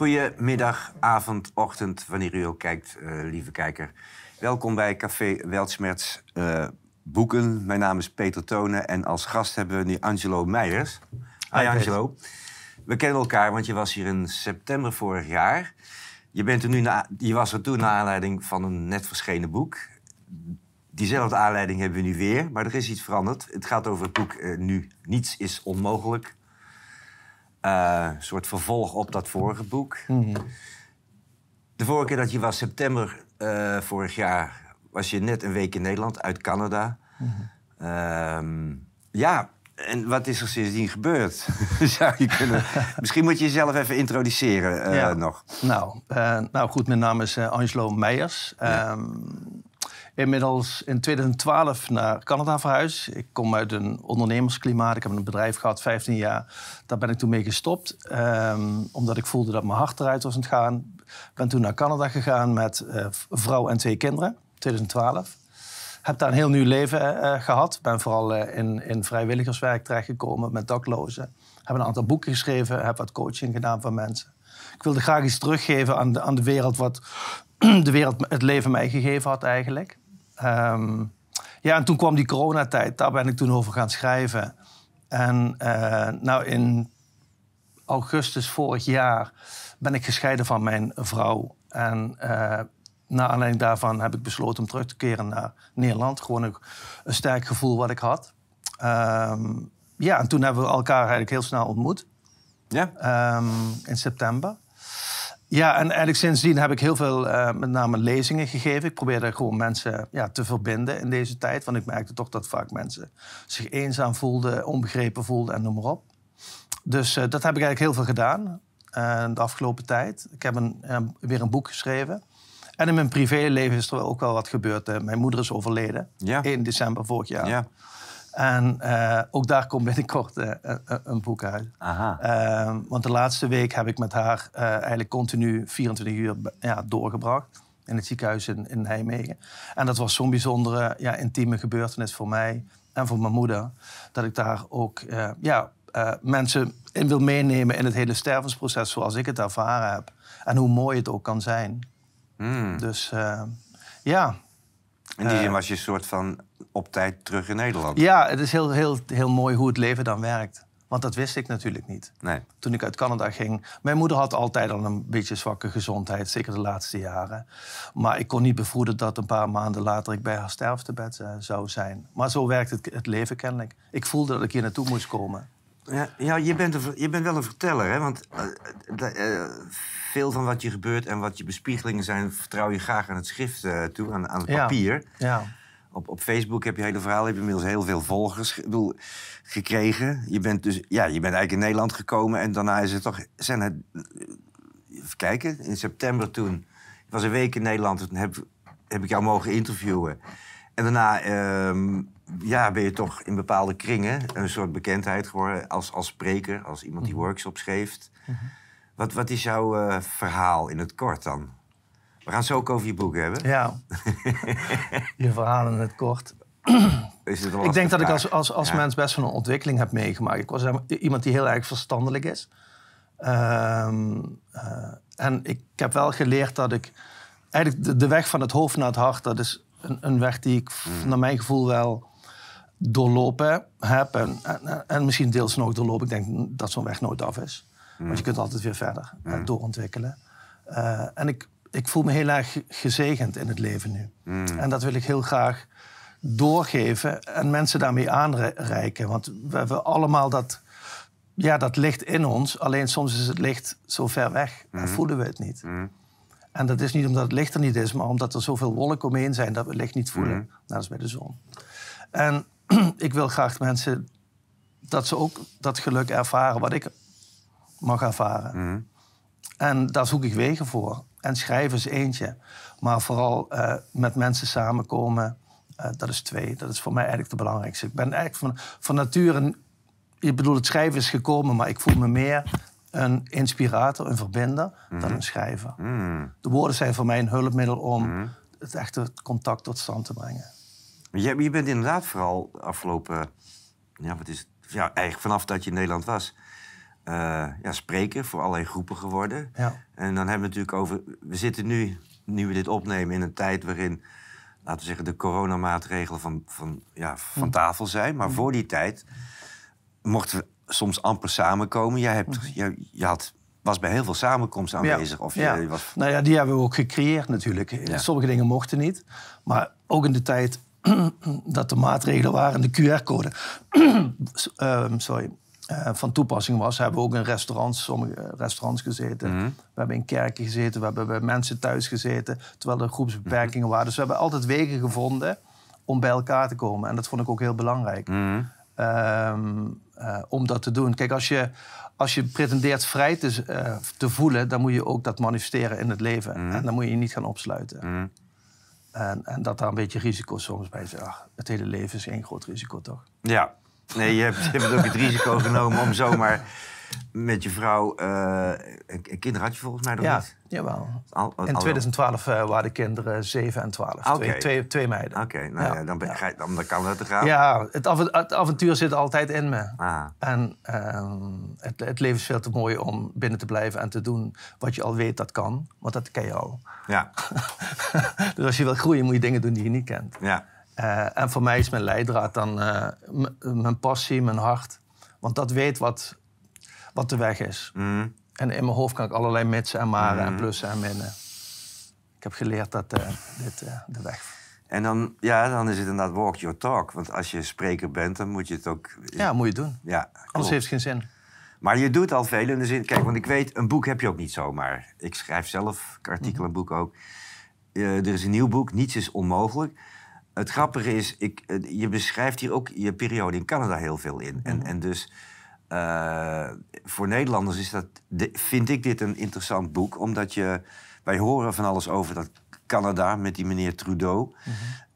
Goedemiddag, avond, ochtend, wanneer u ook kijkt, eh, lieve kijker. Welkom bij Café Weltsmerts uh, Boeken. Mijn naam is Peter Tonen en als gast hebben we nu Angelo Meijers. Hi Angelo. We kennen elkaar, want je was hier in september vorig jaar. Je, bent er nu na, je was er toen naar aanleiding van een net verschenen boek. Diezelfde aanleiding hebben we nu weer, maar er is iets veranderd. Het gaat over het boek uh, Nu Niets is Onmogelijk. Uh, een soort vervolg op dat vorige boek. Mm -hmm. De vorige keer dat je was, september uh, vorig jaar, was je net een week in Nederland uit Canada. Mm -hmm. uh, ja, en wat is er sindsdien gebeurd? Zou je kunnen... Misschien moet je jezelf even introduceren uh, ja. nog. Nou, nou goed, mijn naam is Angelo Meijers. Ja. Um, inmiddels in 2012 naar Canada verhuisd. Ik kom uit een ondernemersklimaat. Ik heb een bedrijf gehad, 15 jaar. Daar ben ik toen mee gestopt. Um, omdat ik voelde dat mijn hart eruit was aan het gaan. Ik ben toen naar Canada gegaan met uh, vrouw en twee kinderen. 2012. Heb daar een heel nieuw leven uh, gehad. Ben vooral in, in vrijwilligerswerk terechtgekomen met daklozen. Heb een aantal boeken geschreven. Heb wat coaching gedaan van mensen. Ik wilde graag iets teruggeven aan de, aan de wereld wat de wereld het leven mij gegeven had eigenlijk. Um, ja, en toen kwam die coronatijd. Daar ben ik toen over gaan schrijven. En uh, nou, in augustus vorig jaar ben ik gescheiden van mijn vrouw. En uh, naar aanleiding daarvan heb ik besloten om terug te keren naar Nederland. Gewoon een, een sterk gevoel wat ik had. Um, ja, en toen hebben we elkaar eigenlijk heel snel ontmoet. Ja. Um, in september. Ja, en eigenlijk sindsdien heb ik heel veel uh, met name lezingen gegeven. Ik probeerde gewoon mensen ja, te verbinden in deze tijd. Want ik merkte toch dat vaak mensen zich eenzaam voelden, onbegrepen voelden en noem maar op. Dus uh, dat heb ik eigenlijk heel veel gedaan uh, de afgelopen tijd. Ik heb een, weer een boek geschreven. En in mijn privéleven is er ook wel wat gebeurd. mijn moeder is overleden ja. in december vorig jaar. Ja. En uh, ook daar komt binnenkort uh, een, een boek uit. Uh, want de laatste week heb ik met haar eigenlijk continu 24 uur ja, doorgebracht. In het ziekenhuis in, in Nijmegen. En dat was zo'n bijzondere, ja, intieme gebeurtenis voor mij en voor mijn moeder. Dat ik daar ook ja, mensen in wil meenemen in het hele stervensproces zoals ik het ervaren heb. En hoe mooi het ook kan zijn. Mm. Dus ja. In die zin was je een soort van op tijd terug in Nederland. Ja, het is heel, heel, heel mooi hoe het leven dan werkt. Want dat wist ik natuurlijk niet. Nee. Toen ik uit Canada ging. Mijn moeder had altijd al een beetje zwakke gezondheid, zeker de laatste jaren. Maar ik kon niet bevroeden dat een paar maanden later ik bij haar sterftebed uh, zou zijn. Maar zo werkt het, het leven kennelijk. Ik voelde dat ik hier naartoe moest komen. Ja, ja je, bent een, je bent wel een verteller, hè? Want uh, uh, veel van wat je gebeurt en wat je bespiegelingen zijn, vertrouw je graag aan het schrift toe, aan, aan het papier. Ja. ja. Op, op Facebook heb je hele verhaal, je hebt inmiddels heel veel volgers bedoel, gekregen. Je bent dus, ja, je bent eigenlijk in Nederland gekomen en daarna is het toch, zijn het, even kijken, in september toen, ik was een week in Nederland, toen heb, heb ik jou mogen interviewen. En daarna um, ja, ben je toch in bepaalde kringen een soort bekendheid geworden als, als spreker, als iemand die workshops geeft. Mm -hmm. wat, wat is jouw uh, verhaal in het kort dan? We gaan het zo ook over je boek hebben. Ja, je verhaal in het kort. Is het ik denk dat ik als, als, als ja. mens best wel een ontwikkeling heb meegemaakt. Ik was iemand die heel erg verstandelijk is. Um, uh, en ik heb wel geleerd dat ik... Eigenlijk de, de, weg van het hoofd naar het hart... dat is een, een weg die ik mm. naar mijn gevoel wel doorlopen heb. En, en, en, misschien deels nog doorlopen. Ik denk dat zo'n weg nooit af is. Mm. Want je kunt altijd weer verder mm. uh, doorontwikkelen. Uh, en ik, ik voel me heel erg gezegend in het leven nu. Mm. En dat wil ik heel graag doorgeven en mensen daarmee aanreiken. Want we hebben allemaal dat, ja, dat licht in ons. Alleen soms is het licht zo ver weg en voelen we het niet. Mm. En dat is niet omdat het licht er niet is, maar omdat er zoveel wolken omheen zijn dat we het licht niet voelen. Mm. Dat is bij de zon. En ik wil graag mensen dat ze ook dat geluk ervaren wat ik mag ervaren. Mm. En daar zoek ik wegen voor. En schrijven is eentje. Maar vooral uh, met mensen samenkomen, uh, dat is twee. Dat is voor mij eigenlijk de belangrijkste. Ik ben eigenlijk van, van nature... Ik bedoel, het schrijven is gekomen, maar ik voel me meer een inspirator, een verbinder, Mhm. dan een schrijver. Mm. De woorden zijn voor mij een hulpmiddel om Mhm. het echte contact tot stand te brengen. Je, je bent inderdaad vooral afgelopen... Ja, wat is het? Ja, eigenlijk vanaf dat je in Nederland was... eh, ja, spreker voor allerlei groepen geworden. Ja. En dan hebben we natuurlijk over... We zitten nu, nu we dit opnemen, in een tijd waarin... laten we zeggen, de coronamaatregelen van, van, ja, van Hm. tafel zijn. Maar voor die tijd mochten we soms amper samenkomen. Jij, hebt, jij, je had, was bij heel veel samenkomsten aanwezig. Of je, ja. was, Nou ja, die hebben we ook gecreëerd natuurlijk. Sommige dingen mochten niet. Maar ook in de tijd dat de maatregelen waren, de QR-code ehm, sorry, van toepassing was, hebben we ook in restaurants, sommige restaurants gezeten. Mhm. We hebben in kerken gezeten, we hebben bij mensen thuis gezeten, terwijl er groepsbeperkingen waren. Dus we hebben altijd wegen gevonden om bij elkaar te komen. En dat vond ik ook heel belangrijk. Mhm. Ehm, eh, om dat te doen. Kijk, als je, als je pretendeert vrij te, eh, te voelen, dan moet je ook dat manifesteren in het leven. En dan moet je je niet gaan opsluiten. Mhm. En, en dat daar een beetje risico soms bij zit. Ach, het hele leven is één groot risico, toch? Ja, nee, je hebt, je hebt ook het risico genomen om zomaar met je vrouw... eh, een een kinderen had je volgens mij nog ja, niet? jawel. Al- al- In 2012 eh, waren de kinderen 7 en 12. Oké. Twee, twee, twee meiden. Oké, nou ja, Ja, dan, ben, ja. dan, dan kan te gaan. Ja, het, het avontuur zit altijd in me. Ah, En ehm, het, het leven is veel te mooi om binnen te blijven en te doen wat je al weet dat kan. Want dat ken je al. ja, Dus als je wilt groeien, moet je dingen doen die je niet kent. ja. Eh, en voor mij is mijn leidraad dan eh, mijn passie, mijn hart. Want dat weet wat, wat de weg is. Mhm. En in mijn hoofd kan ik allerlei mitsen en maren en plussen en minnen. Ik heb geleerd dat eh, dit de weg... En dan, ja, dan is het inderdaad walk your talk. Want als je spreker bent, dan moet je het ook... Ja, moet je doen. Ja, Anders heeft het geen zin. Maar je doet al veel in de zin... Kijk, want ik weet, een boek heb je ook niet zomaar. Ik schrijf zelf artikelen, een boek ook. Eh, er is een nieuw boek, Niets is onmogelijk. Het grappige is, ik, eh, je beschrijft hier ook je periode in Canada heel veel in. En, en dus eh, voor Nederlanders is dat, vind ik dit een interessant boek. Omdat je, wij horen van alles over dat Canada met die meneer Trudeau.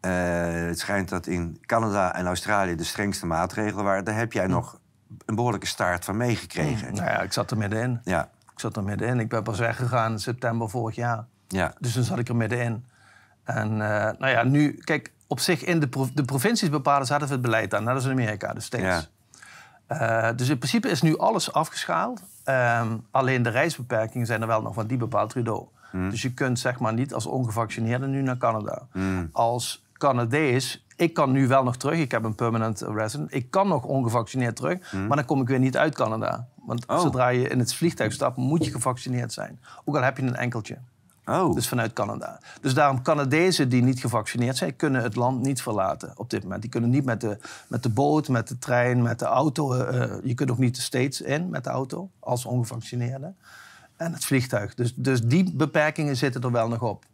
Eh, het schijnt dat in Canada en Australië de strengste maatregelen waren. Daar heb jij nog een behoorlijke staart van meegekregen. Nou ja, ik zat er middenin. Ja, Ik zat er middenin. Ik ben pas weggegaan in september vorig jaar. ja. Dus dan zat ik er middenin. En nou ja, nu, kijk, op zich in de, de provincies bepalen zelf het beleid aan. Dat is in Amerika, de States. Eh, dus in principe is nu alles afgeschaald. Ehm, alleen de reisbeperkingen zijn er wel nog, want die bepaalt Trudeau. Dus je kunt zeg maar niet als ongevaccineerde nu naar Canada. Als Canadees, ik kan nu wel nog terug. Ik heb een permanent resident. Ik kan nog ongevaccineerd terug, maar dan kom ik weer niet uit Canada. Want Oh. zodra je in het vliegtuig stapt, moet je gevaccineerd zijn. Ook al heb je een enkeltje. Oh, Dus vanuit Canada. Dus daarom Canadezen die niet gevaccineerd zijn, kunnen het land niet verlaten op dit moment. Die kunnen niet met de, met de boot, met de trein, met de auto. eh, eh, je kunt ook niet de States in met de auto als ongevaccineerde. En het vliegtuig. Dus, dus die beperkingen zitten er wel nog op.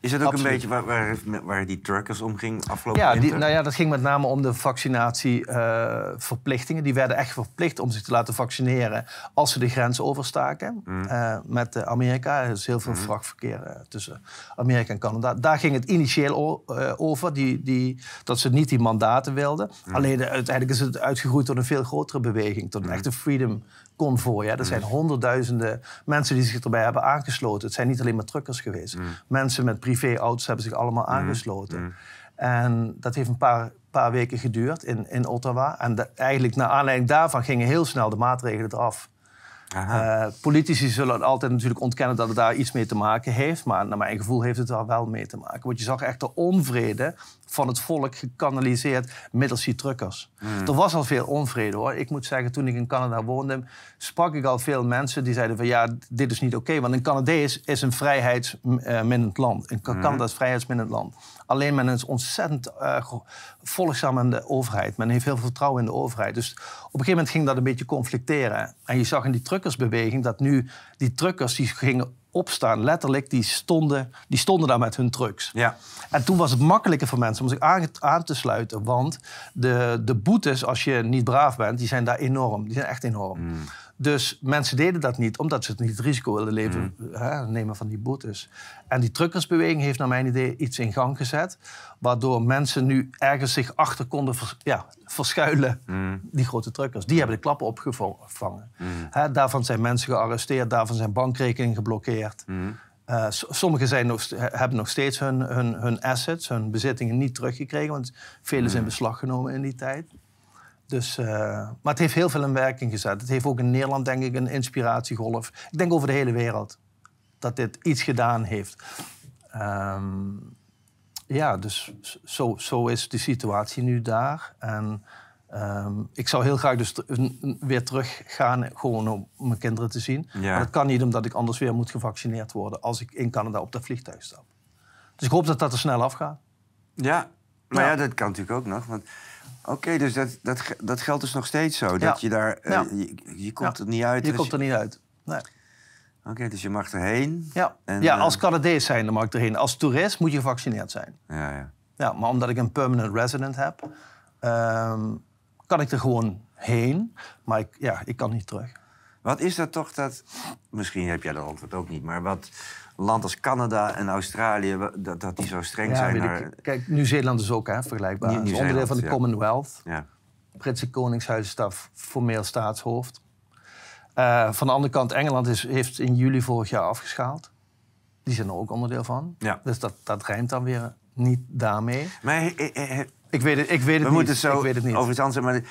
is dat ook absoluut. een beetje waar, waar, waar die truckers om ging afgelopen Ja, die, nou ja, dat ging met name om de vaccinatieverplichtingen. die werden echt verplicht om zich te laten vaccineren als ze de grens overstaken eh, met eh, Amerika. Er is heel veel vrachtverkeer eh, tussen Amerika en Canada. Daar ging het initieel eh, over, die, die, dat ze niet die mandaten wilden. Alleen eh, uiteindelijk is het uitgegroeid tot een veel grotere beweging, tot een echte freedom convoy. Hè. Er zijn honderdduizenden mensen die zich erbij hebben aangesloten. Het zijn niet alleen maar truckers geweest. Mensen met privéauto's hebben zich allemaal aangesloten. En dat heeft een paar, paar weken geduurd in, in Ottawa. En de- eigenlijk naar aanleiding daarvan gingen heel snel de maatregelen eraf. Eh, politici zullen altijd natuurlijk ontkennen dat het daar iets mee te maken heeft. Maar naar mijn gevoel heeft het daar wel mee te maken. Want je zag echt de onvrede van het volk gekanaliseerd middels die truckers. Er was al veel onvrede hoor. Ik moet zeggen, toen ik in Canada woonde, sprak ik al veel mensen die zeiden van ja, dit is niet oké. want een Canadees is een vrijheidsminnend land. Een Canada is een vrijheidsminnend land. Alleen men is ontzettend go- volgzaam aan de overheid. Men heeft heel veel vertrouwen in de overheid. Dus op een gegeven moment ging dat een beetje conflicteren. En je zag in die truckersbeweging dat nu die truckers die gingen opstaan, letterlijk, die stonden, die stonden daar met hun trucks. Ja. En toen was het makkelijker voor mensen om zich aan, aan te sluiten. Want de, de boetes, als je niet braaf bent, die zijn daar enorm. Die zijn echt enorm. Dus mensen deden dat niet, omdat ze het niet het risico wilden leven, hè, nemen van die boetes. En die truckersbeweging heeft naar mijn idee iets in gang gezet. Waardoor mensen nu ergens zich achter konden vers- ja, verschuilen. Die grote truckers. Die hebben de klappen opgevangen. Hè, daarvan zijn mensen gearresteerd, daarvan zijn bankrekeningen geblokkeerd. Eh, sommigen zijn nog, hebben nog steeds hun, hun, hun assets, hun bezittingen niet teruggekregen. Want vele zijn beslag genomen in die tijd. Dus, eh, maar het heeft heel veel in werking gezet. Het heeft ook in Nederland, denk ik, een inspiratiegolf. Ik denk over de hele wereld dat dit iets gedaan heeft. Ehm, ja, dus zo, zo is de situatie nu daar. En ehm, ik zou heel graag dus weer teruggaan gewoon om mijn kinderen te zien. Ja. Maar dat kan niet omdat ik anders weer moet gevaccineerd worden als ik in Canada op dat vliegtuig stap. Dus ik hoop dat dat er snel afgaat. Ja, maar ja, Ja. dat kan natuurlijk ook nog. Want oké, dus dat, dat, dat geldt dus nog steeds zo. Dat je daar, eh, je, je komt er niet uit. Je komt er niet uit. Nee. Oké, dus je mag erheen. Ja, En, ja eh, als Canadees zijn, dan mag ik erheen. Als toerist moet je gevaccineerd zijn. Ja, ja. Ja, maar omdat ik een permanent resident heb, ehm, kan ik er gewoon heen. Maar ik, ja, ik kan niet terug. Wat is dat toch dat... Misschien heb jij dat antwoord ook niet, maar wat land als Canada en Australië... dat, dat die zo streng Ja, zijn naar... ik. Kijk, Nieuw-Zeeland is ook hè, vergelijkbaar. Nieuw- is onderdeel van de ja. Commonwealth. Ja. Britse Koningshuis is daar formeel staatshoofd. Eh, van de andere kant, Engeland is, heeft in juli vorig jaar afgeschaald. Die zijn er ook onderdeel van. Ja. Dus dat, dat rijmt dan weer niet daarmee. Maar he- he- he- Ik weet het, ik weet het we niet. moeten het zo ik weet het niet. over iets anders maar...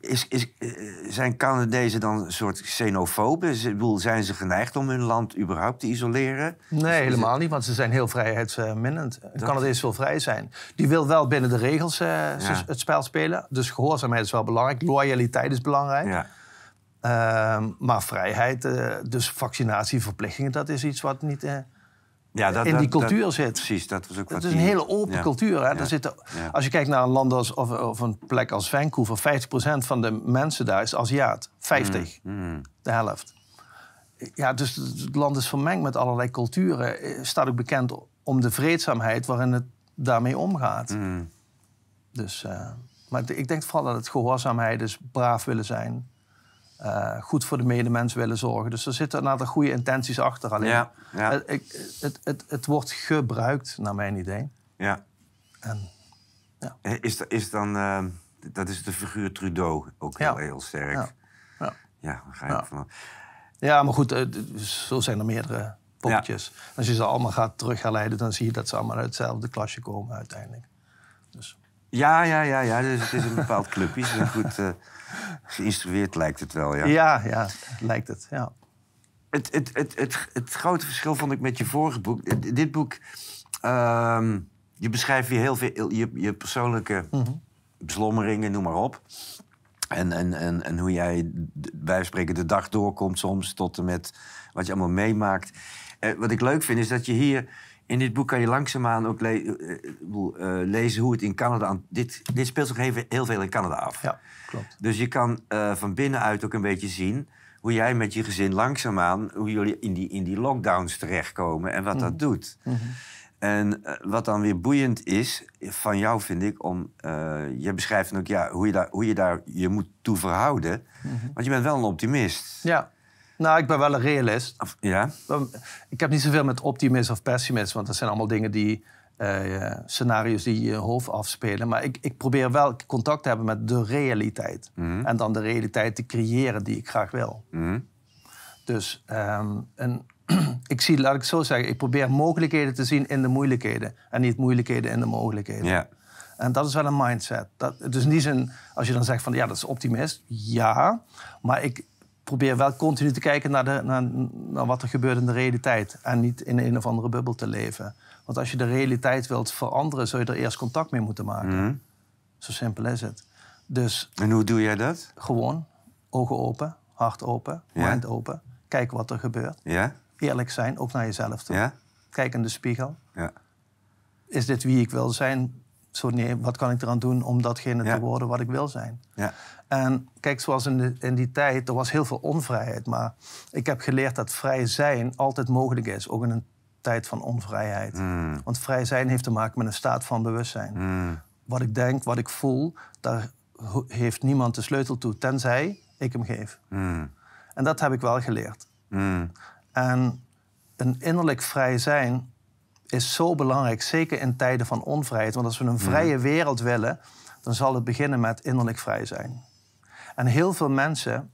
Is, is, eh, zijn Canadezen dan een soort xenofoben? Zijn ze geneigd om hun land überhaupt te isoleren? Nee, helemaal niet, want ze zijn heel vrijheidsminnend. Een Canadees wil vrij zijn. Die wil wel binnen de regels eh, het spel spelen. Dus gehoorzaamheid is wel belangrijk. Loyaliteit is belangrijk. Ja. Ehm, maar vrijheid, eh, dus vaccinatieverplichtingen, dat is iets wat niet Ja, dat, in die dat- cultuur zit. Precies, dat was ook wat Het is een hele open ja. cultuur. Hè? Ja. Zitten, Ja. Als je kijkt naar een land als, of, of een plek als Vancouver, 50% van de mensen daar is Aziat. 50, Mm. de helft. Ja, dus het land is vermengd met allerlei culturen. Eh, Staat ook bekend om de vreedzaamheid waarin het daarmee omgaat. Mm. Dus, eh, maar ik denk vooral dat het gehoorzaamheid is, braaf willen zijn. Eh, goed voor de medemens willen zorgen. Dus er zitten een aantal goede intenties achter. Alleen, Ja, ja. Het, het, het, het wordt gebruikt, naar mijn idee. Ja. En, Eh, Is, is dan, eh, dat is de figuur Trudeau ook Ja. heel, heel sterk. Ja. Ja, Ja. Ja. van. ja, maar goed, zo zijn er meerdere poppetjes. Als je ze allemaal gaat terug gaan leiden, dan zie je dat ze allemaal uit hetzelfde klasje komen uiteindelijk. Dus, Ja, ja, ja, ja. Dus het is een bepaald clubje. Goed geïnstrueerd, lijkt het wel. Ja. ja. ja, lijkt het. Ja. Het, het, het, het, het grote verschil vond ik met je vorige boek. Dit boek, ehm, je beschrijft je heel veel je, je persoonlijke Mhm. beslommeringen, noem maar op. En, en, en, en hoe jij, wij spreken, de dag doorkomt soms tot en met wat je allemaal meemaakt. Eh, wat ik leuk vind is dat je hier in dit boek kan je langzaamaan ook le- eh, bedoel, eh, lezen hoe het in Canada aan. Dit, dit speelt zich heel, heel veel in Canada af. ja, klopt. Dus je kan eh, van binnenuit ook een beetje zien hoe jij met je gezin langzaamaan, hoe jullie in die, in die lockdowns terechtkomen en wat dat doet. En eh, wat dan weer boeiend is van jou, vind ik, om. eh, je beschrijft ook ja, hoe, je daar, hoe je daar je moet toe verhouden. Want je bent wel een optimist. Ja, nou, ik ben wel een realist. Of- ja? Ik heb niet zoveel met optimist of pessimist, want dat zijn allemaal dingen die. eh, scenario's die je hoofd afspelen. Maar ik, ik probeer wel contact te hebben met de realiteit. En dan de realiteit te creëren die ik graag wil. Mhm. Dus ehm, en, ik zie, laat ik het zo zeggen, ik probeer mogelijkheden te zien in de moeilijkheden. En niet moeilijkheden in de mogelijkheden. Ja. En dat is wel een mindset. Dat, dus in die zin, als je dan zegt van ja, dat is optimist. Ja, maar ik probeer wel continu te kijken naar, de, naar, naar wat er gebeurt in de realiteit. En niet in een of andere bubbel te leven. Want als je de realiteit wilt veranderen, zul je er eerst contact mee moeten maken. Mhm. Zo simpel is het. Dus En hoe doe jij dat? gewoon ogen open, hart open, Ja. mind open. Kijken wat er gebeurt. Ja? Eerlijk zijn, ook naar jezelf toe. Ja? Kijk in de spiegel. Ja. Is dit wie ik wil zijn? Zo nee, wat kan ik eraan doen om datgene Ja. te worden wat ik wil zijn? Ja. En kijk, zoals in, de, in die tijd, er was heel veel onvrijheid. Maar ik heb geleerd dat vrij zijn altijd mogelijk is. Ook in een tijd van onvrijheid. Mm. Want vrij zijn heeft te maken met een staat van bewustzijn. Mm. Wat ik denk, wat ik voel, daar heeft niemand de sleutel toe. Tenzij ik hem geef. Mm. En dat heb ik wel geleerd. En een innerlijk vrij zijn is zo belangrijk, zeker in tijden van onvrijheid. Want als we een vrije wereld willen, dan zal het beginnen met innerlijk vrij zijn. En heel veel mensen,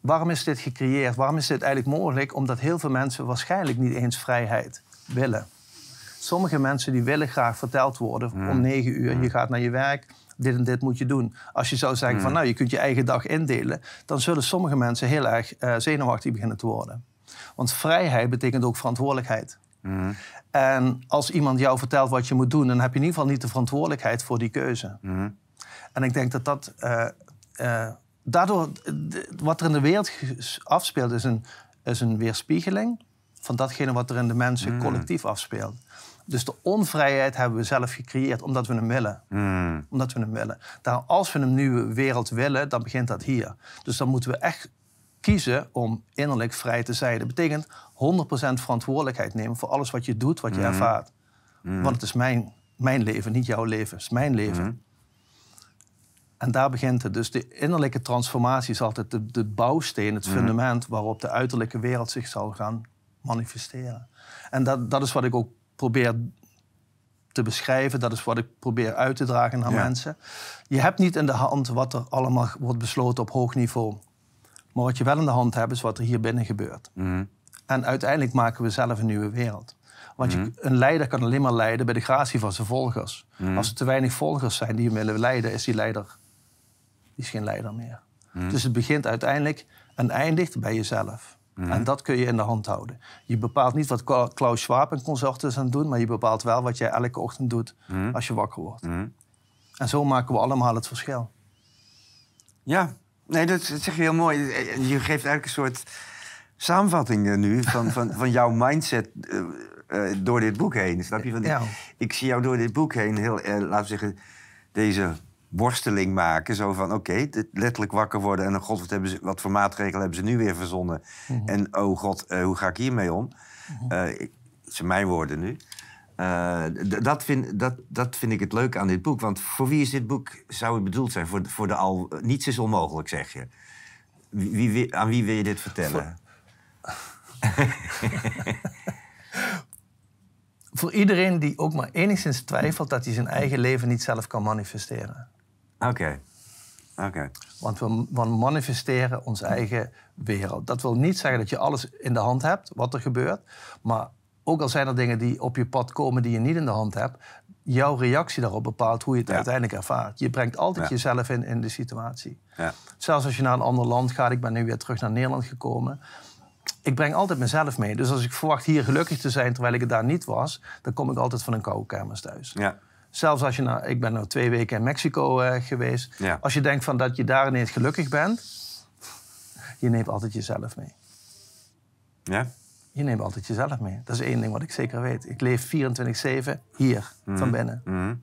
waarom is dit gecreëerd? Waarom is dit eigenlijk mogelijk? Omdat heel veel mensen waarschijnlijk niet eens vrijheid willen. Sommige mensen die willen graag verteld worden om negen uur. Je gaat naar je werk, dit en dit moet je doen. Als je zou zeggen van nou, je kunt je eigen dag indelen, dan zullen sommige mensen heel erg uh, zenuwachtig beginnen te worden. Want vrijheid betekent ook verantwoordelijkheid. Mhm. En als iemand jou vertelt wat je moet doen, dan heb je in ieder geval niet de verantwoordelijkheid voor die keuze. Mhm. En ik denk dat dat. eh, eh, daardoor, wat er in de wereld afspeelt, is een, is een weerspiegeling van datgene wat er in de mensen collectief afspeelt. Dus de onvrijheid hebben we zelf gecreëerd omdat we hem willen. Mhm. Omdat we hem willen. Daar, als we een nieuwe wereld willen, dan begint dat hier. Dus dan moeten we echt kiezen om innerlijk vrij te zijn. Dat betekent 100% verantwoordelijkheid nemen voor alles wat je doet, wat je ervaart. Want het is mijn, mijn leven, niet jouw leven. Het is mijn leven. En daar begint het. Dus de innerlijke transformatie is altijd de, de bouwsteen, het fundament waarop de uiterlijke wereld zich zal gaan manifesteren. En dat, dat is wat ik ook probeer te beschrijven. Dat is wat ik probeer uit te dragen naar Ja. mensen. Je hebt niet in de hand wat er allemaal wordt besloten op hoog niveau. Maar wat je wel in de hand hebt, is wat er hier binnen gebeurt. Mhm. En uiteindelijk maken we zelf een nieuwe wereld. Want je, een leider kan alleen maar leiden bij de gratie van zijn volgers. Als er te weinig volgers zijn die hem willen leiden, is die leider die is geen leider meer. Dus het begint uiteindelijk en eindigt bij jezelf. En dat kun je in de hand houden. Je bepaalt niet wat Kla- Klaus Schwab en consorten aan doen, maar je bepaalt wel wat jij elke ochtend doet als je wakker wordt. Mhm. En zo maken we allemaal het verschil. Ja, nee, dat, dat zeg je heel mooi. Je geeft eigenlijk een soort samenvatting eh, nu van, van, van jouw mindset eh, eh, door dit boek heen. Snap je? Ja. ik, zie jou door dit boek heen heel, eh, laten we zeggen, deze worsteling maken. Zo van, oké, letterlijk wakker worden en oh god, wat, hebben ze, wat voor maatregelen hebben ze nu weer verzonnen? En oh god, eh, hoe ga ik hiermee om? Eh, ik- het zijn mijn woorden nu. Eh, dat, vind, dat, dat vind ik het leuke aan dit boek. Want voor wie is dit boek, zou het bedoeld zijn? Voor, voor de al... Niets is onmogelijk, zeg je. Wie, wie- wie- aan wie wil je dit vertellen? Voor iedereen die ook maar enigszins twijfelt dat hij zijn eigen leven niet zelf kan manifesteren. Oké. Oké. Want we, we manifesteren onze eigen wereld. Dat wil niet zeggen dat je alles in de hand hebt, wat er gebeurt. Maar ook al zijn er dingen die op je pad komen die je niet in de hand hebt... jouw reactie daarop bepaalt hoe je het Ja. uiteindelijk ervaart. Je brengt altijd Ja. jezelf in, in de situatie. Ja. Zelfs als je naar een ander land gaat. Ik ben nu weer terug naar Nederland gekomen. Ik breng altijd mezelf mee. Dus als ik verwacht hier gelukkig te zijn terwijl ik het daar niet was... dan kom ik altijd van een koude kermis thuis. Ja. Zelfs als je naar, ik ben nu twee weken in Mexico eh, geweest. Als je denkt van dat je daar ineens gelukkig bent, je neemt altijd jezelf mee. Ja? Je neemt altijd jezelf mee. Dat is één ding wat ik zeker weet. Ik leef 24-7 hier, van binnen. Mhm.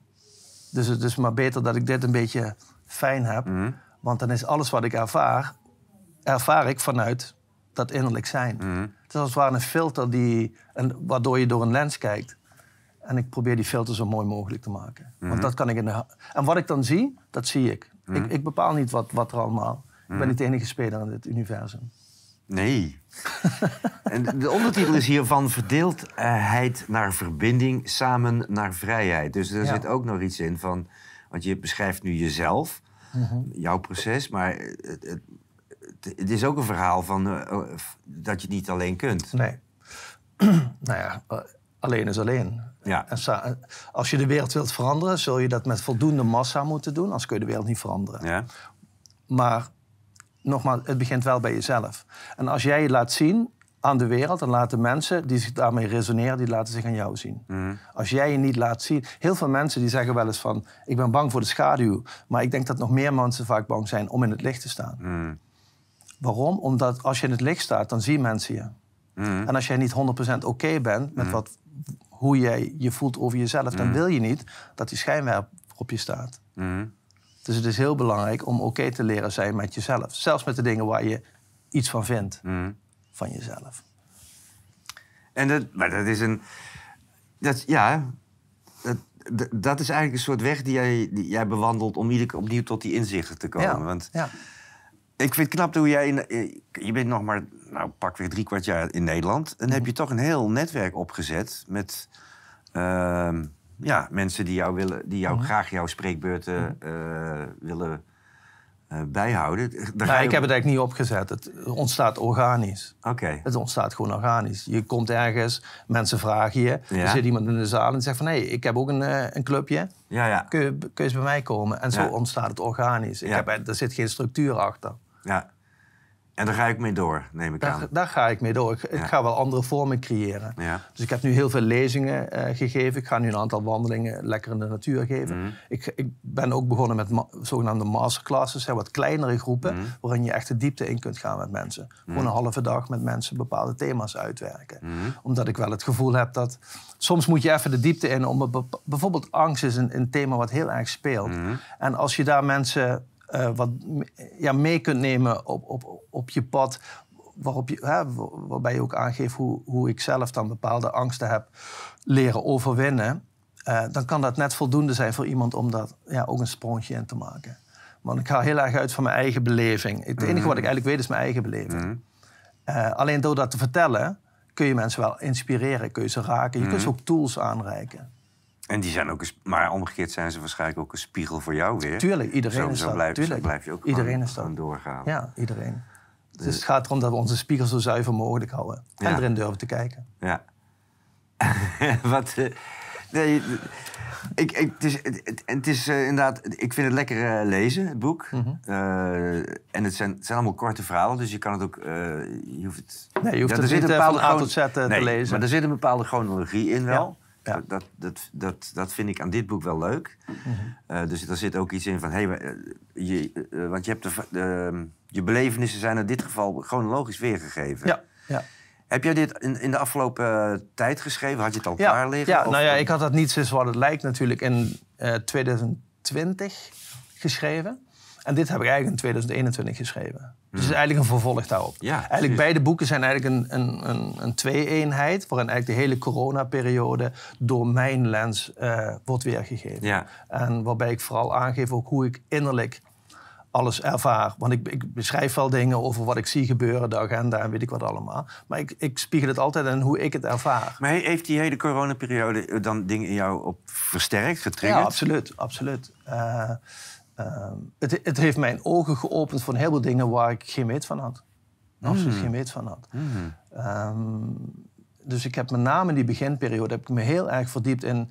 Dus het is maar beter dat ik dit een beetje fijn heb. Mhm. Want dan is alles wat ik ervaar, ervaar ik vanuit dat innerlijk zijn. Mhm. Het is als het ware een filter die, en, waardoor je door een lens kijkt. En ik probeer die filter zo mooi mogelijk te maken. Mhm. Want dat kan ik in de En wat ik dan zie, dat zie ik. ik, ik bepaal niet wat, wat er allemaal... Ik Mhm. ben niet de enige speler in dit universum. Nee. en de- de ondertitel is hier van verdeeldheid naar verbinding, samen naar vrijheid. Dus er Ja. zit ook nog iets in van... Want je beschrijft nu jezelf, jouw proces, maar het, het, het- is ook een verhaal van eh, oh, dat je het niet alleen kunt. Nee. nou ja, eh, alleen is alleen. Ja. En als je de wereld wilt veranderen, zul je dat met voldoende massa moeten doen. Anders kun je de wereld niet veranderen. Ja? Maar nogmaals, het begint wel bij jezelf. En als jij je laat zien aan de wereld, dan laten mensen die zich daarmee resoneren, die laten zich aan jou zien. Als jij je niet laat zien. Heel veel mensen die zeggen wel eens van, ik ben bang voor de schaduw. Maar ik denk dat nog meer mensen vaak bang zijn om in het licht te staan. Mm. Waarom? Omdat als je in het licht staat, dan zien mensen je. En als jij niet 100% oké bent met wat, hoe jij je voelt over jezelf, dan wil je niet dat die schijnwerper op je staat. Mm. Dus het is heel belangrijk om oké te leren zijn met jezelf. Zelfs met de dingen waar je iets van vindt Mm. van jezelf. En dat, maar dat is een. Dat, ja, dat, dat- is eigenlijk een soort weg die jij, die jij bewandelt om iedere keer opnieuw tot die inzichten te komen. Ja, Want ja. ik vind het knap hoe jij. In, eh, je bent nog maar, nou, pak weer drie kwart jaar in Nederland. En heb je toch een heel netwerk opgezet met. ehm, ja, mensen die jou, willen, die jou graag jouw spreekbeurten eh, willen eh, bijhouden. Nou, ik heb het eigenlijk niet opgezet. Het ontstaat organisch. Oké. Het ontstaat gewoon organisch. Je komt ergens, mensen vragen je. Ja. Er zit iemand in de zaal en zegt van... hé, ik heb ook een, eh, een clubje. Ja, ja. Kun je, kun je eens bij mij komen? En zo Ja. ontstaat het organisch. Ik heb, er zit geen structuur achter. ja. En daar ga ik mee door, neem ik Daar, aan. daar ga ik mee door. Ik, ik ga wel andere vormen creëren. Ja. Dus ik heb nu heel veel lezingen eh, gegeven. Ik ga nu een aantal wandelingen lekker in de natuur geven. Mhm. Ik, ik ben ook begonnen met ma- zogenaamde masterclasses. Hè, wat kleinere groepen. Mhm. Waarin je echt de diepte in kunt gaan met mensen. Gewoon een halve dag met mensen bepaalde thema's uitwerken. Mhm. Omdat ik wel het gevoel heb dat... Soms moet je even de diepte in. Om bijvoorbeeld angst is een, een thema wat heel erg speelt. Mhm. En als je daar mensen eh, wat ja, mee kunt nemen op, op, op je pad... Waarop je, hè, waar- waarbij je ook aangeeft hoe, hoe ik zelf dan bepaalde angsten heb leren overwinnen... eh, dan kan dat net voldoende zijn voor iemand om daar ja, ook een sprongje in te maken. Want ik ga heel erg uit van mijn eigen beleving. Het enige wat ik eigenlijk weet is mijn eigen beleving. Mhm. Eh, alleen door dat te vertellen kun je mensen wel inspireren, kun je ze raken. Je kunt Mhm. ze ook tools aanreiken. En die zijn ook een, maar omgekeerd zijn ze waarschijnlijk ook een spiegel voor jou weer. Tuurlijk, iedereen zo, is zo dat. Blijf, Tuurlijk. Zo blijf je ook Iedereen is dat. doorgaan. Ja, iedereen. Dus het gaat erom dat we onze spiegel zo zuiver mogelijk houden. En erin durven te kijken. Ja. Wat... eh, nee, ik, ik, het is, het, het- is eh, inderdaad... Ik vind het lekker eh, lezen, het boek. Mhm. En het zijn, het zijn allemaal korte verhalen, dus je kan het ook... je hoeft het... Nee, je hoeft Ja, er zit niet een van bepaalde A tot Z Nee, te lezen. maar er zit een bepaalde chronologie in wel. Ja, ja. Dat, dat, dat, dat, dat vind ik aan dit boek wel leuk. Mhm. Eh, dus er zit ook iets in van... Hey, eh, je, eh, want je, hebt de, de, je belevenissen zijn in dit geval chronologisch weergegeven. Ja, ja. Heb jij dit in, in de afgelopen tijd geschreven? Had je het al Ja, klaar liggen? ja Of- nou ja, ik had dat niet zoals wat het lijkt natuurlijk in eh, 2020 geschreven. En dit heb ik eigenlijk in 2021 geschreven. Dus het is eigenlijk een vervolg daarop. Ja, eigenlijk precies. beide boeken zijn eigenlijk een, een, een, een twee-eenheid... waarin eigenlijk de hele coronaperiode door mijn lens eh, wordt weergegeven. Ja. En waarbij ik vooral aangeef ook hoe ik innerlijk alles ervaar. Want ik, ik beschrijf wel dingen over wat ik zie gebeuren, de agenda en weet ik wat allemaal. Maar ik, ik spiegel het altijd in hoe ik het ervaar. Maar he- heeft die hele coronaperiode eh, dan dingen in jou op versterkt, getriggerd? Ja, absoluut. absoluut. Eh, ehm, het, het heeft mijn ogen geopend voor een heleboel dingen waar ik geen weet van had. Absoluut geen weet van had. Hmm. Ehm, dus ik heb met name in die beginperiode heb ik me heel erg verdiept in...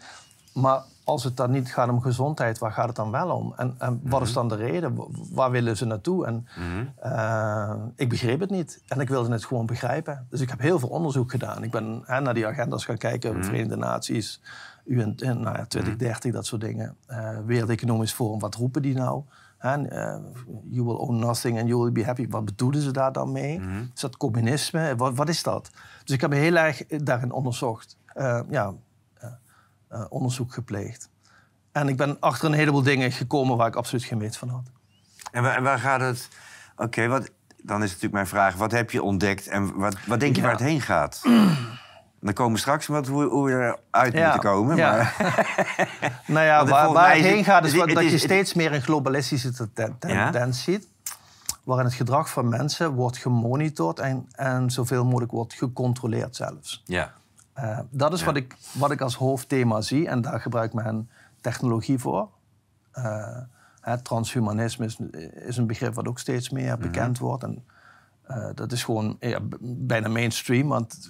maar als het dan niet gaat om gezondheid, waar gaat het dan wel om? En, en wat is dan de reden? Wa- Waar willen ze naartoe? En Mhm. eh, ik begreep het niet. En ik wilde het gewoon begrijpen. Dus ik heb heel veel onderzoek gedaan. Ik ben hè, naar die agendas gaan kijken. Verenigde Naties, UN, eh, nou ja, 2030, dat soort dingen. Eh Wereld Economisch Forum, wat roepen die nou? Eh, you will own nothing and you will be happy. Wat bedoelen ze daar dan mee? Is dat communisme? Wat, wat is dat? Dus ik heb heel erg daarin onderzocht. Eh, ja, eh, eh, onderzoek gepleegd. En ik ben achter een heleboel dingen gekomen waar ik absoluut geen weet van had. En, waar, en waar gaat het... Oké, wat dan is natuurlijk mijn vraag. Wat heb je ontdekt en wat, wat denk je Ja. waar het heen gaat? Dan komen we straks met hoe, hoe we eruit Ja, moeten komen. ja. Maar, Nou ja, waar, waar het heen gaat is het- wat- het dat je steeds meer een globalistische ten- tendens ziet. Waarin het gedrag van mensen wordt gemonitord en, en zoveel mogelijk wordt gecontroleerd zelfs. ja. Eh, dat is wat, ik, wat ik als hoofdthema zie en daar gebruik ik mijn technologie voor. Eh, transhumanisme is, is een begrip wat ook steeds meer bekend wordt. En, eh, dat is gewoon ja, bijna mainstream, want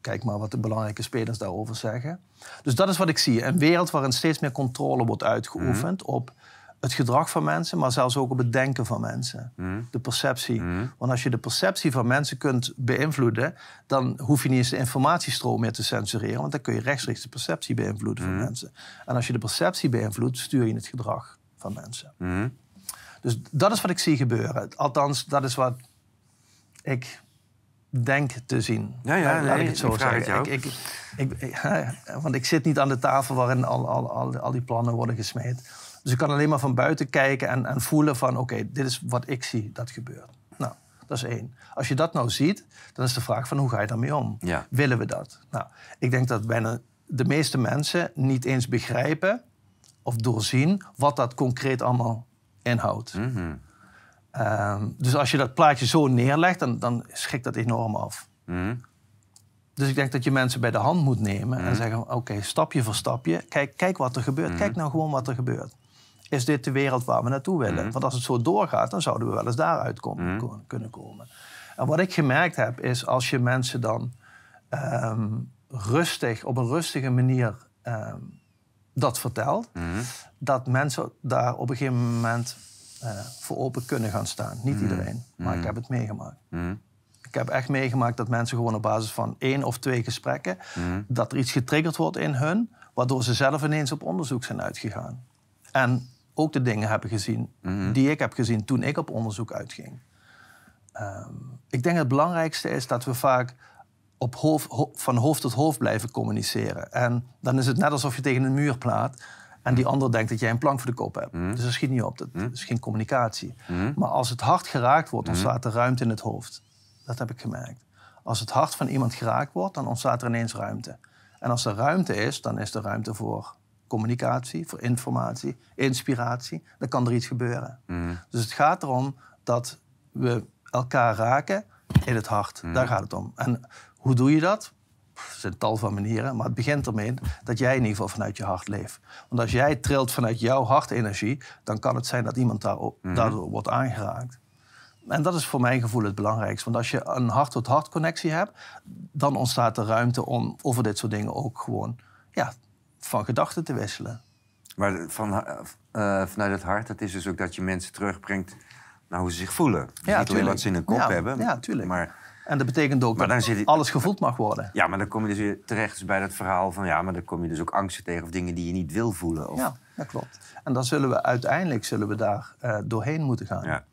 kijk maar wat de belangrijke spelers daarover zeggen. Dus dat is wat ik zie. Een wereld waarin steeds meer controle wordt uitgeoefend op het gedrag van mensen, maar zelfs ook op het denken van mensen. De perceptie. Want als je de perceptie van mensen kunt beïnvloeden, dan hoef je niet eens de informatiestroom meer te censureren, want dan kun je rechtstreeks de perceptie beïnvloeden van mensen. En als je de perceptie beïnvloedt, stuur je het gedrag van mensen. Dus dat is wat ik zie gebeuren. Althans, dat is wat ik denk te zien. Ja, ja, Laat- nee, ik het zo zeggen. Ik, ik, want ik zit niet aan de tafel waarin al, al, al, al die plannen worden gesmeed. Dus ik kan alleen maar van buiten kijken en, en voelen van... oké, dit is wat ik zie dat gebeurt. Nou, dat is één. Als je dat nou ziet, dan is de vraag van hoe ga je daarmee om? Ja. Willen we dat? Nou, ik denk dat bijna de meeste mensen niet eens begrijpen... of doorzien wat dat concreet allemaal inhoudt. Mhm. Ehm, dus als je dat plaatje zo neerlegt, dan, dan schrikt dat enorm af. Mhm. Dus ik denk dat je mensen bij de hand moet nemen en zeggen: Oké, stapje voor stapje, kijk, kijk wat er gebeurt. Kijk nou gewoon wat er gebeurt. is dit de wereld waar we naartoe willen? Want als het zo doorgaat, dan zouden we wel eens daaruit komen, kunnen komen. En wat ik gemerkt heb, is als je mensen dan ehm, rustig, op een rustige manier ehm, dat vertelt, dat mensen daar op een gegeven moment voor open kunnen gaan staan. Niet iedereen, maar ik heb het meegemaakt. Ik heb echt meegemaakt dat mensen gewoon op basis van één of twee gesprekken, dat er iets getriggerd wordt in hun, waardoor ze zelf ineens op onderzoek zijn uitgegaan. En ook de dingen hebben gezien die ik heb gezien toen ik op onderzoek uitging. Ehm, ik denk het belangrijkste is dat we vaak op hoofd, van hoofd tot hoofd blijven communiceren. En dan is het net alsof je tegen een muur plaat en die ander denkt dat jij een plank voor de kop hebt. Dus dat schiet niet op, dat, is geen communicatie. Maar als het hart geraakt wordt, ontstaat er ruimte in het hoofd. Dat heb ik gemerkt. Als het hart van iemand geraakt wordt, dan ontstaat er ineens ruimte. En als er ruimte is, dan is er ruimte voor communicatie, voor informatie, inspiratie. Dan kan er iets gebeuren. Dus het gaat erom dat we elkaar raken in het hart. Daar gaat het om. En hoe doe je dat? Er zijn tal van manieren, maar het begint ermee dat jij in ieder geval vanuit je hart leeft. Want als jij trilt vanuit jouw hartenergie, dan kan het zijn dat iemand daardoor wordt aangeraakt. En dat is voor mijn gevoel het belangrijkste. Want als je een hart-tot-hart connectie hebt, dan ontstaat er ruimte om over dit soort dingen ook gewoon ja, van gedachten te wisselen. Maar van, uh, vanuit het hart, dat is dus ook dat je mensen terugbrengt naar hoe ze zich voelen. Dus ja, niet alleen wat ze in hun kop hebben. Ja. Maar, en dat betekent ook dat alles gevoeld mag worden. Ja, maar dan kom je dus weer terecht dus bij dat verhaal van... ja, maar dan kom je dus ook angsten tegen of dingen die je niet wil voelen. Of... Ja, dat klopt. En dan zullen we uiteindelijk zullen we daar uh, doorheen moeten gaan. Ja.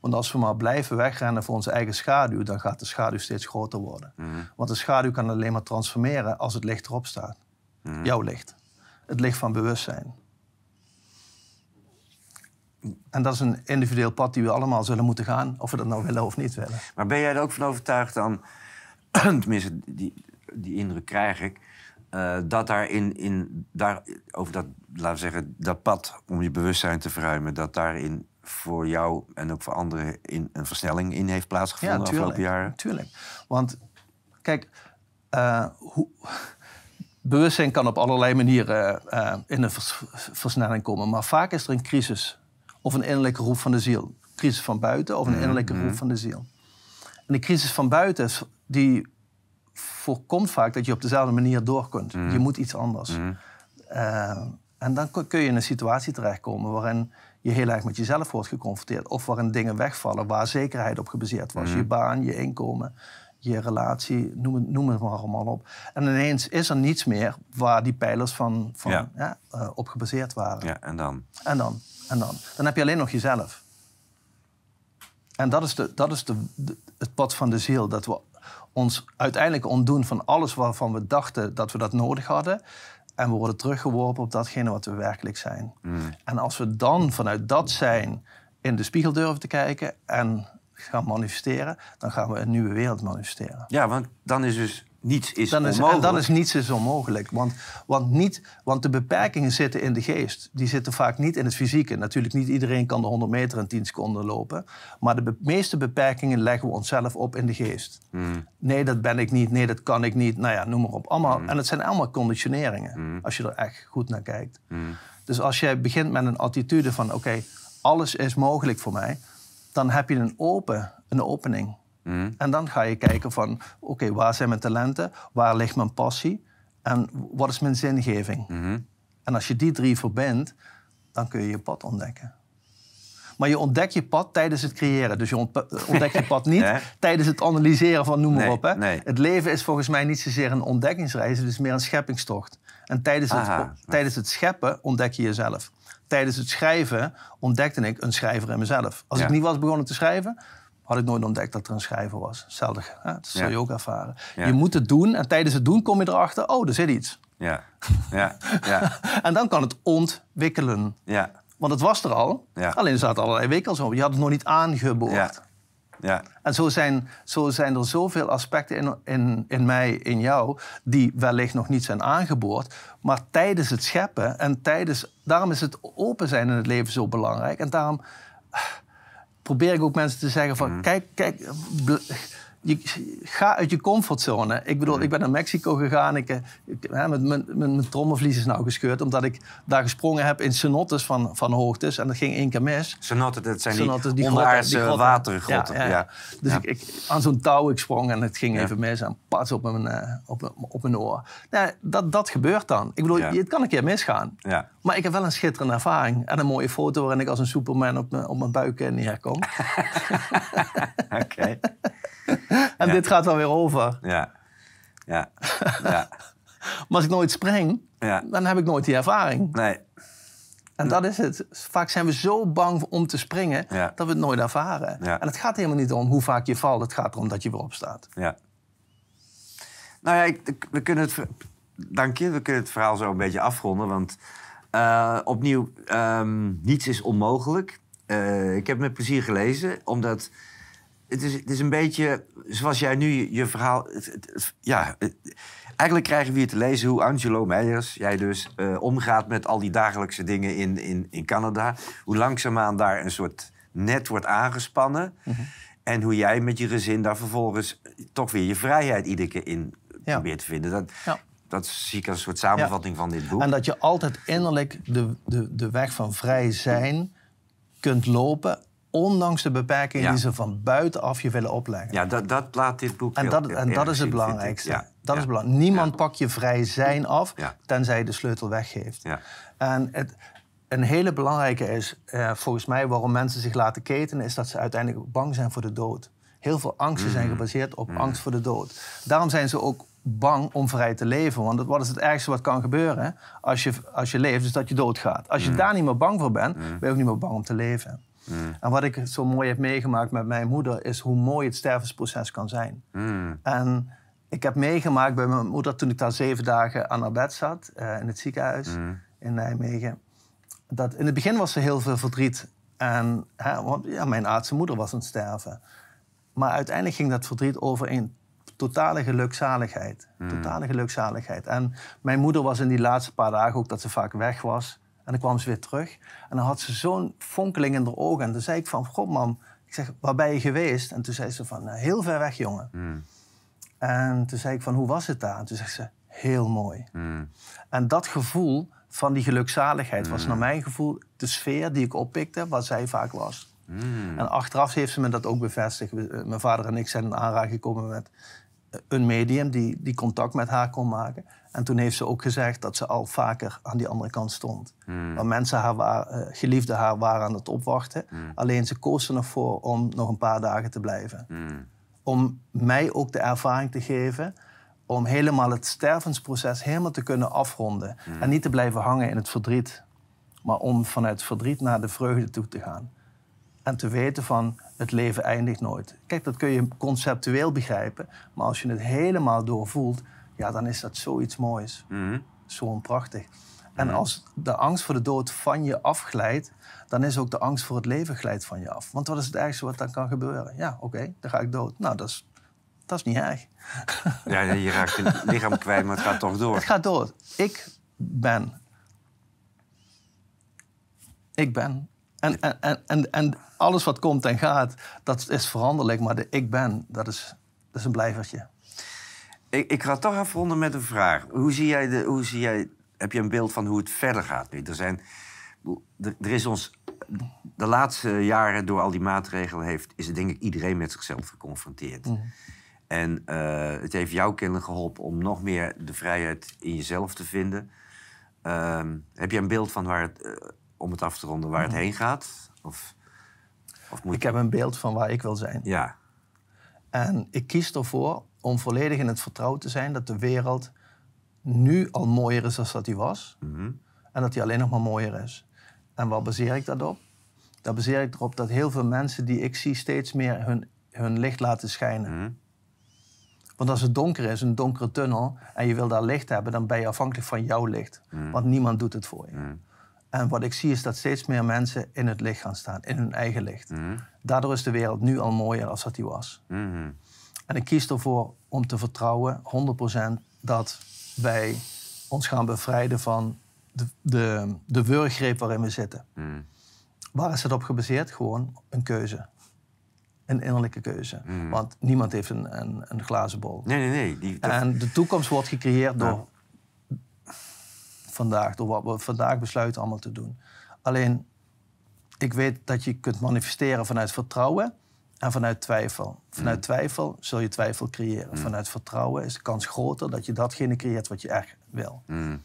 Want als we maar blijven wegrennen voor onze eigen schaduw, dan gaat de schaduw steeds groter worden. Mhm. Want de schaduw kan alleen maar transformeren als het licht erop staat. Mhm. Jouw licht. Het licht van bewustzijn. En dat is een individueel pad die we allemaal zullen moeten gaan, of we dat nou willen of niet willen. Maar ben jij er ook van overtuigd dan, tenminste, die, die indruk krijg ik, uh, dat daar in, in daar, over dat, laten we zeggen, dat pad om je bewustzijn te verruimen, dat daarin voor jou en ook voor anderen in, een versnelling in heeft plaatsgevonden ja, de afgelopen jaren? Tuurlijk. Want kijk, uh, hoe, bewustzijn kan op allerlei manieren uh, in een versnelling komen. Maar vaak is er een crisis of een innerlijke roep van de ziel. Crisis van buiten of een mhm, innerlijke roep mhm. van de ziel. En de crisis van buiten die voorkomt vaak dat je op dezelfde manier door kunt. Mhm. Je moet iets anders. Uh, en dan kun je in een situatie terechtkomen waarin je heel erg met jezelf wordt geconfronteerd. Of waarin dingen wegvallen waar zekerheid op gebaseerd was. Je baan, je inkomen, je relatie, noem het, noem het maar allemaal op. En ineens is er niets meer waar die pijlers van, van ja. uh, op gebaseerd waren. Ja, en dan? En dan? En dan? Dan heb je alleen nog jezelf. En dat is, de, dat is de, het pad van de ziel. Dat we ons uiteindelijk ontdoen van alles waarvan we dachten dat we dat nodig hadden. En we worden teruggeworpen op datgene wat we werkelijk zijn. Hmm. En als we dan vanuit dat zijn in de spiegel durven te kijken en gaan manifesteren, dan gaan we een nieuwe wereld manifesteren. Ja, want dan is dus niets is dan is, onmogelijk. dan is niets is onmogelijk. Want, want, niet, want de beperkingen zitten in de geest. Die zitten vaak niet in het fysieke. Natuurlijk, niet iedereen kan de 100 meter in 10 seconden lopen. Maar de meeste beperkingen leggen we onszelf op in de geest. Hmm. Nee, dat ben ik niet. Nee, dat kan ik niet. Nou ja, noem maar op. Allemaal, hmm. En het zijn allemaal conditioneringen. Hmm. Als je er echt goed naar kijkt. Dus als jij begint met een attitude van... oké, alles is mogelijk voor mij... dan heb je een, open, een opening... Mhm. En dan ga je kijken van, oké, waar zijn mijn talenten? Waar ligt mijn passie? En wat is mijn zingeving? Mhm. En als je die drie verbindt, dan kun je je pad ontdekken. Maar je ontdekt je pad tijdens het creëren. Dus je ontdekt je pad niet tijdens het analyseren van noem maar op. Hè. Het leven is volgens mij niet zozeer een ontdekkingsreis, het is meer een scheppingstocht. En tijdens, het, tijdens het scheppen ontdek je jezelf. Tijdens het schrijven ontdekte ik een schrijver in mezelf. Als ik niet was begonnen te schrijven, had ik nooit ontdekt dat er een schrijver was. Hetzelfde, hè? dat zul je ook ervaren. Je moet het doen en tijdens het doen kom je erachter... oh, er zit iets. Ja. Ja. ja. en dan kan het ontwikkelen. Ja. Want het was er al, ja. alleen er zaten allerlei wikkels op. Je had het nog niet aangeboord. Ja. En zo zijn, zo zijn er zoveel aspecten in, in, in mij, in jou, die wellicht nog niet zijn aangeboord. Maar tijdens het scheppen en tijdens. Daarom is het open zijn in het leven zo belangrijk. En daarom probeer ik ook mensen te zeggen van... Mhm. Kijk, kijk, je, ga uit je comfortzone. Ik bedoel, ik ben naar Mexico gegaan. Ik, ik, hè, met, mijn, mijn, mijn trommelvlies is nou gescheurd. Omdat ik daar gesprongen heb in cenotes van, van hoogtes. En dat ging één keer mis. Cenotes, dat zijn die, onderaardse grotten, die grotten. watergrotten. Ja, Ja, ja, ja. Dus Ja. Ik, ik, aan zo'n touw ik sprong en het ging even mis. En pas op mijn, eh, op, mijn- op mijn oor. Nou, dat, dat gebeurt dan. Ik bedoel, het kan een keer misgaan. Ja. Maar ik heb wel een schitterende ervaring. En een mooie foto waarin ik als een superman op mijn, op mijn buik eh, neerkom. Oké. En dit gaat wel weer over. Ja. Ja. Ja. Maar als ik nooit spring, Ja. dan heb ik nooit die ervaring. Nee. En dat is het. Vaak zijn we zo bang om te springen Ja. dat we het nooit ervaren. Ja. En het gaat helemaal niet om hoe vaak je valt. Het gaat erom dat je weer opstaat. Ja. Nou ja, ik, we kunnen het... Dank je. We kunnen het verhaal zo een beetje afronden. Want eh, opnieuw, ehm, niets is onmogelijk. Eh, ik heb het met plezier gelezen, omdat... Het is, het is een beetje zoals jij nu je, je verhaal... het- het- het- ja, eigenlijk krijgen we hier te lezen hoe Angelo Meijers, jij dus, eh, omgaat met al die dagelijkse dingen in, in, in Canada. Hoe langzaamaan daar een soort net wordt aangespannen. En hoe jij met je gezin daar vervolgens toch weer je vrijheid iedere keer in Ja. probeert te vinden. Dat, Ja. dat zie ik als een soort samenvatting van dit boek. En dat je altijd innerlijk de, de, de weg van vrij zijn kunt lopen... ondanks de beperkingen Ja. die ze van buitenaf je willen opleggen. Ja, dat, dat laat dit boek En dat, heel en dat is het belangrijkste. Ja. Dat is belangrijk. Niemand pakt je vrij zijn af, tenzij je de sleutel weggeeft. Ja. En het, een hele belangrijke is, eh, volgens mij, waarom mensen zich laten ketenen, is dat ze uiteindelijk bang zijn voor de dood. Heel veel angsten zijn Mm. gebaseerd op angst voor de dood. Daarom zijn ze ook bang om vrij te leven. Want wat is het ergste wat kan gebeuren als je, als je leeft, is dat je doodgaat. Als je Mm. daar niet meer bang voor bent, ben je ook niet meer bang om te leven. En wat ik zo mooi heb meegemaakt met mijn moeder, is hoe mooi het stervensproces kan zijn. Mm. En ik heb meegemaakt bij mijn moeder toen ik daar zeven dagen aan haar bed zat eh, in het ziekenhuis in Nijmegen. Dat in het begin was er heel veel verdriet. En, hè, want ja, mijn aardse moeder was aan het sterven. Maar uiteindelijk ging dat verdriet over in totale gelukzaligheid. Totale gelukzaligheid. En mijn moeder was in die laatste paar dagen ook dat ze vaak weg was. En dan kwam ze weer terug. En dan had ze zo'n fonkeling in haar ogen. En toen zei ik van, god mam, ik zeg, waar ben je geweest? En toen zei ze van, "Nou, heel ver weg, jongen. En toen zei ik van, hoe was het daar? En toen zegt ze, heel mooi. Mm. En dat gevoel van die gelukzaligheid was naar mijn gevoel de sfeer die ik oppikte, wat zij vaak was. En achteraf heeft ze me dat ook bevestigd. Eh, Mijn vader en ik zijn in aanraking gekomen met een medium die, die contact met haar kon maken. En toen heeft ze ook gezegd dat ze al vaker aan die andere kant stond. Want mensen, haar wa- eh, geliefden haar, waren aan het opwachten. Alleen ze koos er nog voor om nog een paar dagen te blijven. Mm. Om mij ook de ervaring te geven om helemaal het stervensproces helemaal te kunnen afronden. En niet te blijven hangen in het verdriet. Maar om vanuit verdriet naar de vreugde toe te gaan. En te weten van het leven eindigt nooit. Kijk, dat kun je conceptueel begrijpen. Maar als je het helemaal doorvoelt, ja, dan is dat zoiets moois. Mm. Zo'n prachtig. En als de angst voor de dood van je afglijdt, dan is ook de angst voor het leven glijdt van je af. Want wat is het ergste wat dan kan gebeuren? Ja, oké, dan ga ik dood. Nou, dat is, dat is niet erg. Ja, je raakt je lichaam kwijt, maar het gaat toch door. Het gaat dood. Ik ben. Ik ben. En, en, en, en, alles wat komt en gaat, dat is veranderlijk. Maar de ik ben, dat is, dat is een blijvertje. Ik, ik ga toch afronden met een vraag. Hoe zie jij de, hoe zie jij, heb je een beeld van hoe het verder gaat nu? Er, zijn, er, er is ons de laatste jaren door al die maatregelen heeft, is denk ik iedereen met zichzelf geconfronteerd. En eh, het heeft jou kennelijk geholpen om nog meer de vrijheid in jezelf te vinden. Ehm, heb je een beeld van waar het, eh, om het af te ronden, waar het heen gaat? Of, of moet Ik heb een beeld van waar ik wil zijn. Ja. En ik kies ervoor om volledig in het vertrouwen te zijn dat de wereld nu al mooier is dan dat die was. Mhm. En dat die alleen nog maar mooier is. En waar baseer ik dat op? Daar baseer ik erop dat heel veel mensen die ik zie steeds meer hun, hun licht laten schijnen. Mhm. Want als het donker is, een donkere tunnel, en je wil daar licht hebben, dan ben je afhankelijk van jouw licht. Mhm. Want niemand doet het voor je. En wat ik zie is dat steeds meer mensen in het licht gaan staan, in hun eigen licht. Mhm. Daardoor is de wereld nu al mooier als dat die was. Mhm. En ik kies ervoor om te vertrouwen, 100%, dat wij ons gaan bevrijden van de, de, de wurggreep waarin we zitten. Mhm. Waar is het op gebaseerd? Gewoon een keuze. een innerlijke keuze. Want niemand heeft een, een, een glazen bol. Nee, nee, nee. Die, dat- En de toekomst wordt gecreëerd door vandaag, door wat we vandaag besluiten allemaal te doen. Alleen, ik weet dat je kunt manifesteren vanuit vertrouwen en vanuit twijfel. Vanuit twijfel zul je twijfel creëren. Vanuit vertrouwen is de kans groter dat je datgene creëert wat je echt wil. Mm,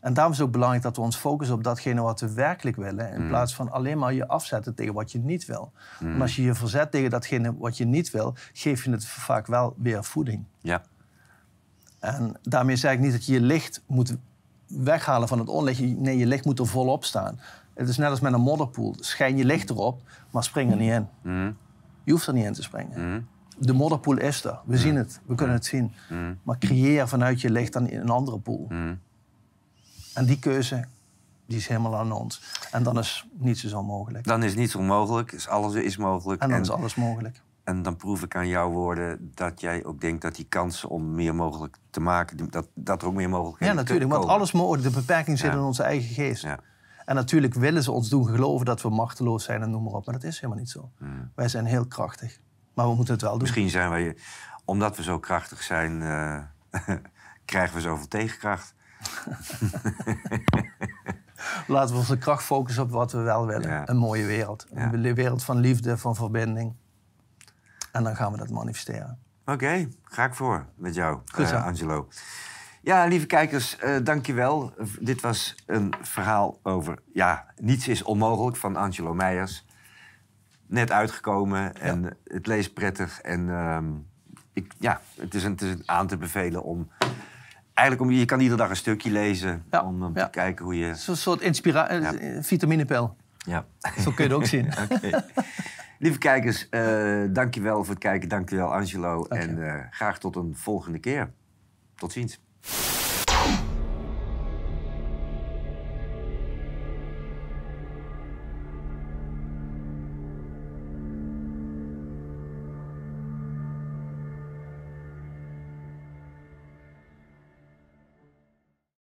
En daarom is het ook belangrijk dat we ons focussen op datgene wat we werkelijk willen. In plaats van alleen maar je afzetten tegen wat je niet wil. Want als je je verzet tegen datgene wat je niet wil, geef je het vaak wel weer voeding. ja. En daarmee zeg ik niet dat je je licht moet weghalen van het onlicht. Je- Nee, je licht moet er volop staan. Het is net als met een modderpoel. Schijn je licht erop, maar spring er niet in. Mm, Je hoeft er niet in te springen. mm, De modderpoel is er. We zien het. We kunnen het zien. Maar creëer vanuit je licht dan een andere poel. En die keuze, die is helemaal aan ons. En dan is niets dus onmogelijk. Dan is niets onmogelijk. Is alles is mogelijk. En dan En- is alles mogelijk. En dan proef ik aan jouw woorden dat jij ook denkt dat die kansen om meer mogelijk te maken, dat, dat er ook meer Ja, mogelijkheden natuurlijk. Want alles mogelijk. De beperking zit Ja. in onze eigen geest. Ja. En natuurlijk willen ze ons doen geloven dat we machteloos zijn en noem maar op. Maar dat is helemaal niet zo. Mm. Wij zijn heel krachtig. Maar we moeten het wel doen. Misschien zijn wij, omdat we zo krachtig zijn, eh, krijgen we zoveel tegenkracht. Laten we onze kracht focussen op wat we wel willen. Ja. Een mooie wereld. Ja. Een wereld van liefde, van verbinding. En dan gaan we dat manifesteren. Oké, ga ik voor met jou, eh, Angelo. Ja, lieve kijkers, eh dankjewel. Uh, dit was een verhaal over... Ja, niets is onmogelijk van Angelo Meijers. Net uitgekomen en het leest prettig. En ehm, ik, ja, het is, een, het is een aan te bevelen om... Eigenlijk, om, je kan iedere dag een stukje lezen Ja, om, om ja. te kijken hoe je... Zo'n soort inspira- eh, Ja. Zo kun je het ook zien. Oké. Lieve kijkers, eh dankjewel voor het kijken. Dankjewel Angelo. En eh, graag tot een volgende keer. Tot ziens.